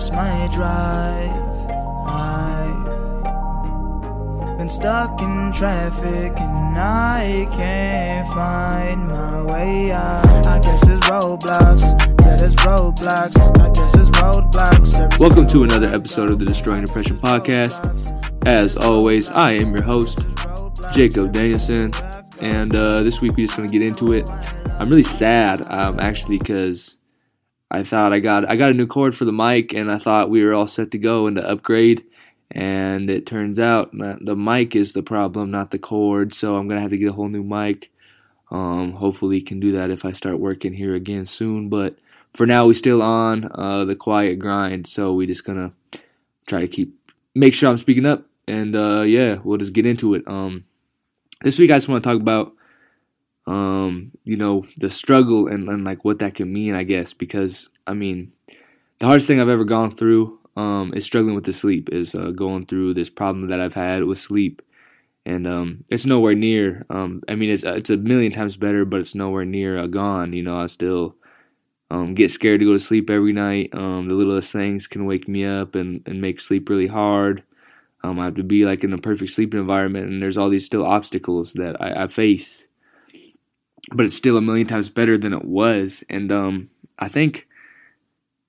lost my drive. I've been stuck in traffic and I can't find my way out. I guess it's roadblocks. Yeah, there's roadblocks. I guess it's roadblocks. Every Welcome to another episode of the Destroying Depression podcast. As always, I am your host, Jacob Danielson, and uh, this week we're just going to get into it. I'm really sad, um, actually, because I thought I got I got a new cord for the mic, and I thought we were all set to go and to upgrade, and it turns out the mic is the problem, not the cord. So I'm gonna have to get a whole new mic. Um, hopefully, can do that if I start working here again soon. But for now, we're still on uh, the quiet grind, so we're just gonna try to keep make sure I'm speaking up, and uh, yeah, we'll just get into it. Um, this week, I just want to talk about um, you know, the struggle and, and like what that can mean, I guess, because I mean, the hardest thing I've ever gone through um, is struggling with the sleep, is uh, going through this problem that I've had with sleep, and um, it's nowhere near. Um, I mean, it's it's a million times better, but it's nowhere near uh, gone. You know, I still um, get scared to go to sleep every night. Um, the littlest things can wake me up and, and make sleep really hard. Um, I have to be like in a perfect sleeping environment, and there's all these still obstacles that I, I face but it's still a million times better than it was. And um, I think,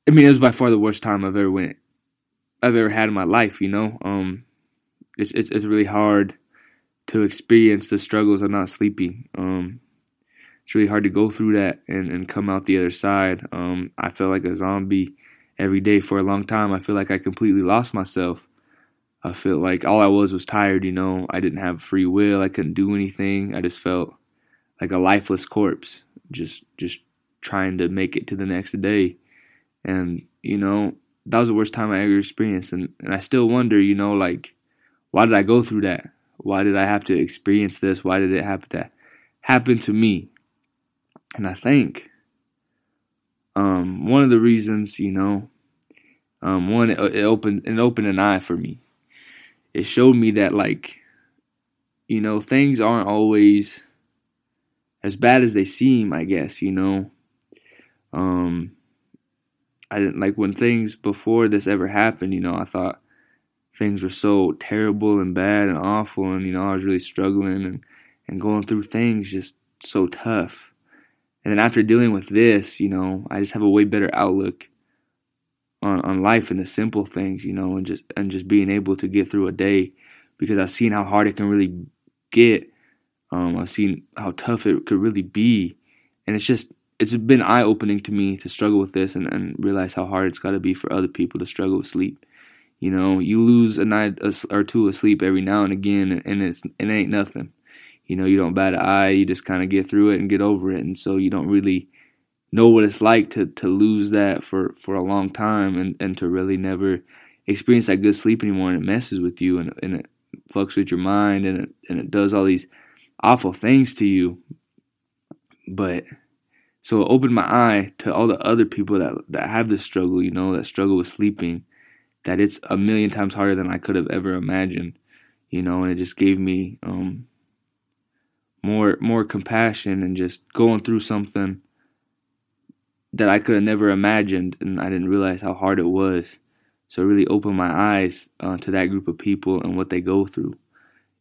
I mean, it was by far the worst time I've ever went, I've ever had in my life. You know, um, it's it's it's really hard to experience the struggles of not sleeping. Um, it's really hard to go through that and, and come out the other side. Um, I felt like a zombie every day for a long time. I feel like I completely lost myself. I felt like all I was was tired. You know, I didn't have free will. I couldn't do anything. I just felt like a lifeless corpse, just just trying to make it to the next day. And you know that was the worst time I ever experienced, and and I still wonder, you know, like why did I go through that? Why did I have to experience this? Why did it happen to happen to me? And I think um, one of the reasons, you know, um, one it, it opened it opened an eye for me. It showed me that like, you know, things aren't always as bad as they seem, I guess, you know. Um I didn't like when things before this ever happened, you know, I thought things were so terrible and bad and awful and you know, I was really struggling and and going through things just so tough. And then after dealing with this, you know, I just have a way better outlook on, on life and the simple things, you know, and just and just being able to get through a day because I've seen how hard it can really get um, I've seen how tough it could really be, and it's just it's been eye opening to me to struggle with this and, and realize how hard it's got to be for other people to struggle with sleep. You know, you lose a night or two of sleep every now and again, and it's it ain't nothing. You know, you don't bat an eye. You just kind of get through it and get over it, and so you don't really know what it's like to to lose that for for a long time and and to really never experience that good sleep anymore, and it messes with you and and it fucks with your mind and it and it does all these awful things to you. But so it opened my eye to all the other people that that have this struggle, you know, that struggle with sleeping, that it's a million times harder than I could have ever imagined, you know, and it just gave me um, more more compassion and just going through something that I could have never imagined, and I didn't realize how hard it was. So it really opened my eyes uh, to that group of people and what they go through,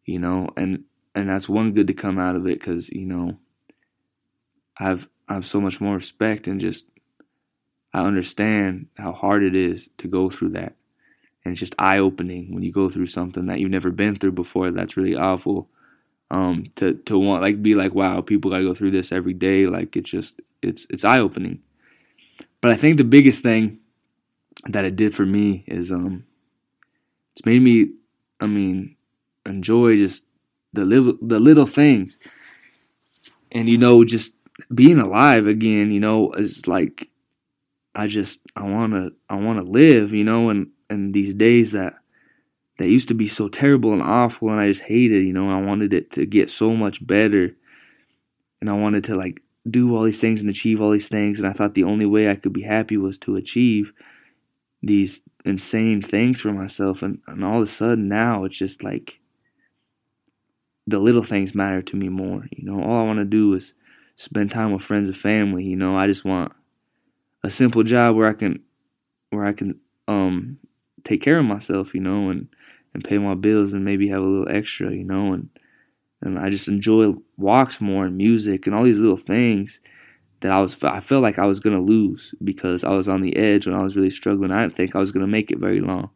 you know, and and that's one good to come out of it because you know I've I have so much more respect and just I understand how hard it is to go through that, and it's just eye opening when you go through something that you've never been through before. That's really awful. Um, to to want like be like wow, people gotta go through this every day. Like it's just it's it's eye opening. But I think the biggest thing that it did for me is um, it's made me, I mean, enjoy just the little the little things, and you know, just being alive again. You know, is like I just I wanna I wanna live. You know, and and these days that that used to be so terrible and awful, and I just hated. You know, I wanted it to get so much better, and I wanted to like do all these things and achieve all these things, and I thought the only way I could be happy was to achieve these insane things for myself and, and all of a sudden now it's just like the little things matter to me more. You know, all I want to do is spend time with friends and family. You know, I just want a simple job where I can, where I can um take care of myself, you know, and and pay my bills and maybe have a little extra, you know, and and I just enjoy walks more and music and all these little things that I was I felt like I was gonna lose because I was on the edge when I was really struggling. I didn't think I was gonna make it very long.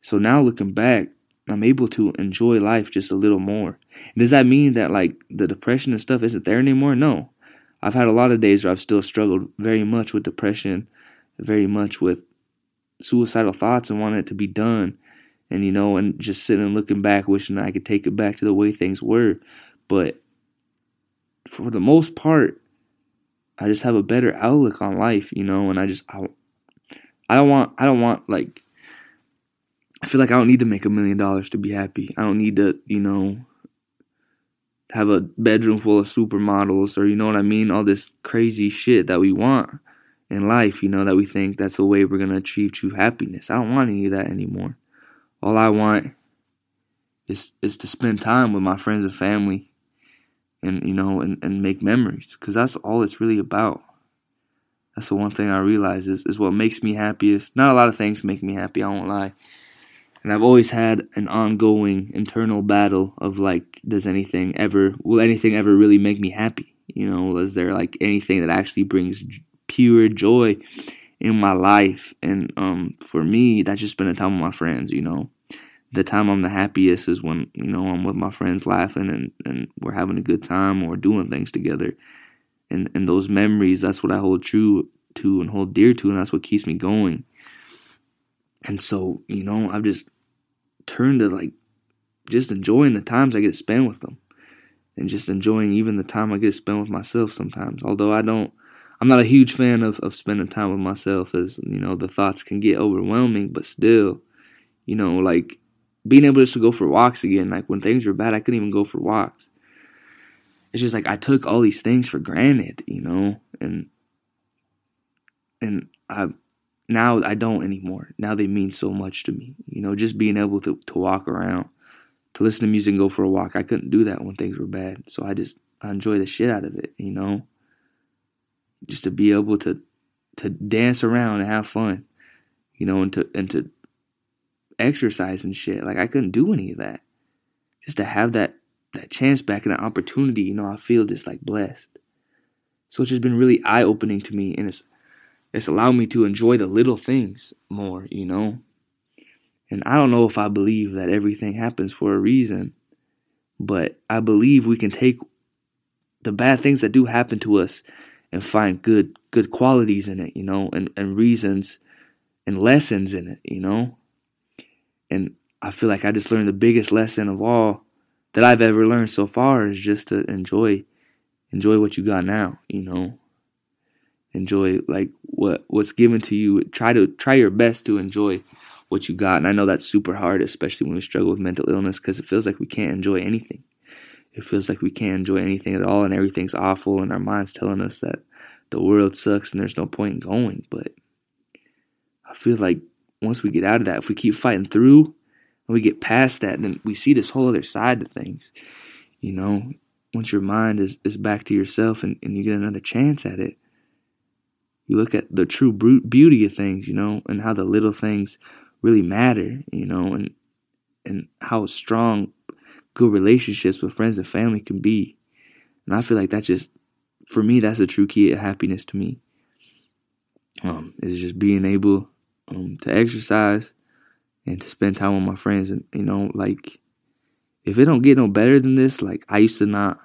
So now looking back, I'm able to enjoy life just a little more. Does that mean that like the depression and stuff isn't there anymore? No. I've had a lot of days where I've still struggled very much with depression, very much with suicidal thoughts and wanting it to be done. And you know, and just sitting and looking back, wishing I could take it back to the way things were. But for the most part, I just have a better outlook on life, you know, and I just I, I don't want I don't want like I feel like I don't need to make a million dollars to be happy. I don't need to, you know, have a bedroom full of supermodels or you know what I mean, all this crazy shit that we want in life, you know, that we think that's the way we're going to achieve true happiness. I don't want any of that anymore. All I want is is to spend time with my friends and family and you know and, and make memories because that's all it's really about that's the one thing i realize is, is what makes me happiest not a lot of things make me happy i won't lie and i've always had an ongoing internal battle of like does anything ever will anything ever really make me happy you know is there like anything that actually brings pure joy in my life and um for me that's just been spending time with my friends you know the time I'm the happiest is when you know I'm with my friends laughing and, and we're having a good time or doing things together. And and those memories, that's what I hold true to and hold dear to, and that's what keeps me going. And so, you know, I've just turned to like just enjoying the times I get to spend with them. And just enjoying even the time I get to spend with myself sometimes. Although I don't I'm not a huge fan of, of spending time with myself as, you know, the thoughts can get overwhelming, but still, you know, like being able just to go for walks again. Like when things were bad, I couldn't even go for walks. It's just like I took all these things for granted, you know, and and I now I don't anymore. Now they mean so much to me, you know. Just being able to to walk around, to listen to music and go for a walk. I couldn't do that when things were bad, so I just I enjoy the shit out of it, you know. Just to be able to to dance around and have fun, you know, and to and to exercise and shit. Like I couldn't do any of that. Just to have that that chance back and that opportunity, you know, I feel just like blessed. So it's just been really eye opening to me and it's it's allowed me to enjoy the little things more, you know. And I don't know if I believe that everything happens for a reason, but I believe we can take the bad things that do happen to us and find good good qualities in it, you know, and, and reasons and lessons in it, you know. And I feel like I just learned the biggest lesson of all that I've ever learned so far is just to enjoy enjoy what you got now, you know. Enjoy like what what's given to you. Try to try your best to enjoy what you got. And I know that's super hard, especially when we struggle with mental illness because it feels like we can't enjoy anything. It feels like we can't enjoy anything at all and everything's awful and our mind's telling us that the world sucks and there's no point in going. But I feel like once we get out of that, if we keep fighting through and we get past that, then we see this whole other side to things. You know, once your mind is, is back to yourself and, and you get another chance at it, you look at the true beauty of things, you know, and how the little things really matter, you know, and and how strong good relationships with friends and family can be. And I feel like that's just for me, that's the true key of happiness to me. Um, is just being able um, to exercise and to spend time with my friends. And you know, like if it don't get no better than this, like I used to not,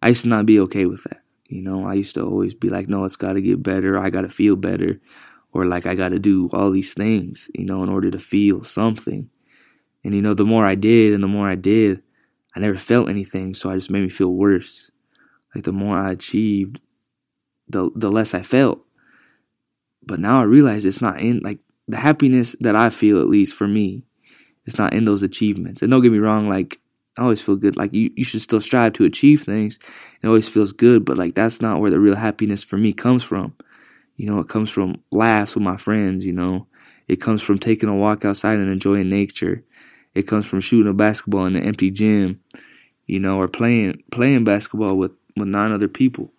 I used to not be okay with that. You know, I used to always be like, no, it's got to get better. I got to feel better, or like I got to do all these things, you know, in order to feel something. And you know, the more I did, and the more I did, I never felt anything. So I just made me feel worse. Like the more I achieved, the the less I felt. But now I realize it's not in like the happiness that I feel, at least for me, it's not in those achievements. And don't get me wrong, like I always feel good. Like you, you should still strive to achieve things. It always feels good, but like that's not where the real happiness for me comes from. You know, it comes from laughs with my friends, you know. It comes from taking a walk outside and enjoying nature. It comes from shooting a basketball in an empty gym, you know, or playing playing basketball with, with nine other people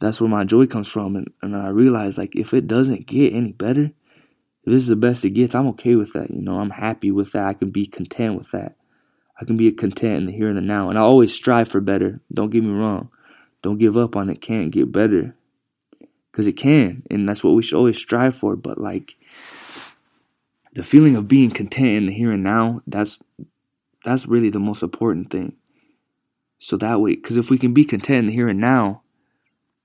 that's where my joy comes from. And, and I realize like if it doesn't get any better, if this is the best it gets, I'm okay with that. You know, I'm happy with that. I can be content with that. I can be content in the here and the now. And I always strive for better. Don't get me wrong. Don't give up on it. Can't get better. Because it can. And that's what we should always strive for. But like the feeling of being content in the here and now, that's that's really the most important thing. So that way, because if we can be content in the here and now,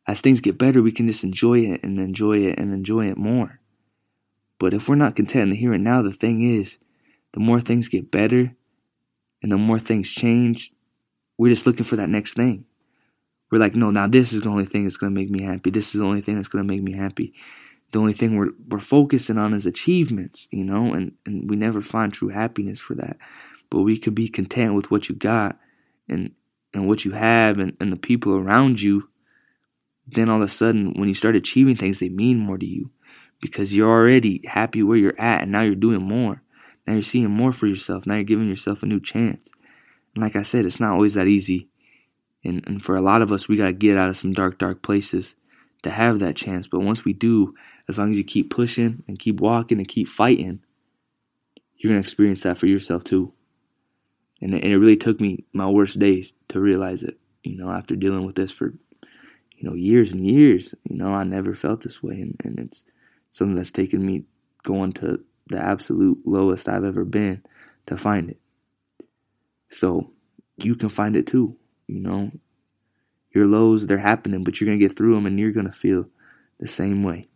as things get better, we can just enjoy it and enjoy it and enjoy it more. But if we're not content in the here and now, the thing is, the more things get better and the more things change, we're just looking for that next thing. We're like, no, now this is the only thing that's going to make me happy. This is the only thing that's going to make me happy. The only thing we're, we're focusing on is achievements, you know, and, and we never find true happiness for that. But we could be content with what you got and, and what you have and, and the people around you. Then all of a sudden, when you start achieving things, they mean more to you because you're already happy where you're at and now you're doing more. Now you're seeing more for yourself. Now you're giving yourself a new chance. And like I said, it's not always that easy. And, and for a lot of us, we got to get out of some dark, dark places to have that chance. But once we do, as long as you keep pushing and keep walking and keep fighting, you're going to experience that for yourself too. And it, and it really took me my worst days to realize it, you know, after dealing with this for, you know, years and years. You know, I never felt this way. And, and it's something that's taken me going to the absolute lowest I've ever been to find it. So you can find it too. You know, your lows, they're happening, but you're going to get through them and you're going to feel the same way.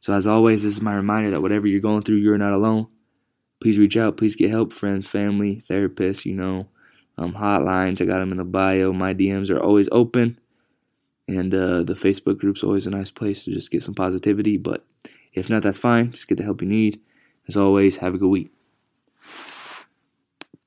So, as always, this is my reminder that whatever you're going through, you're not alone. Please reach out. Please get help, friends, family, therapists, you know, um, hotlines. I got them in the bio. My DMs are always open. And uh, the Facebook group's always a nice place to just get some positivity. But if not, that's fine. Just get the help you need. As always, have a good week.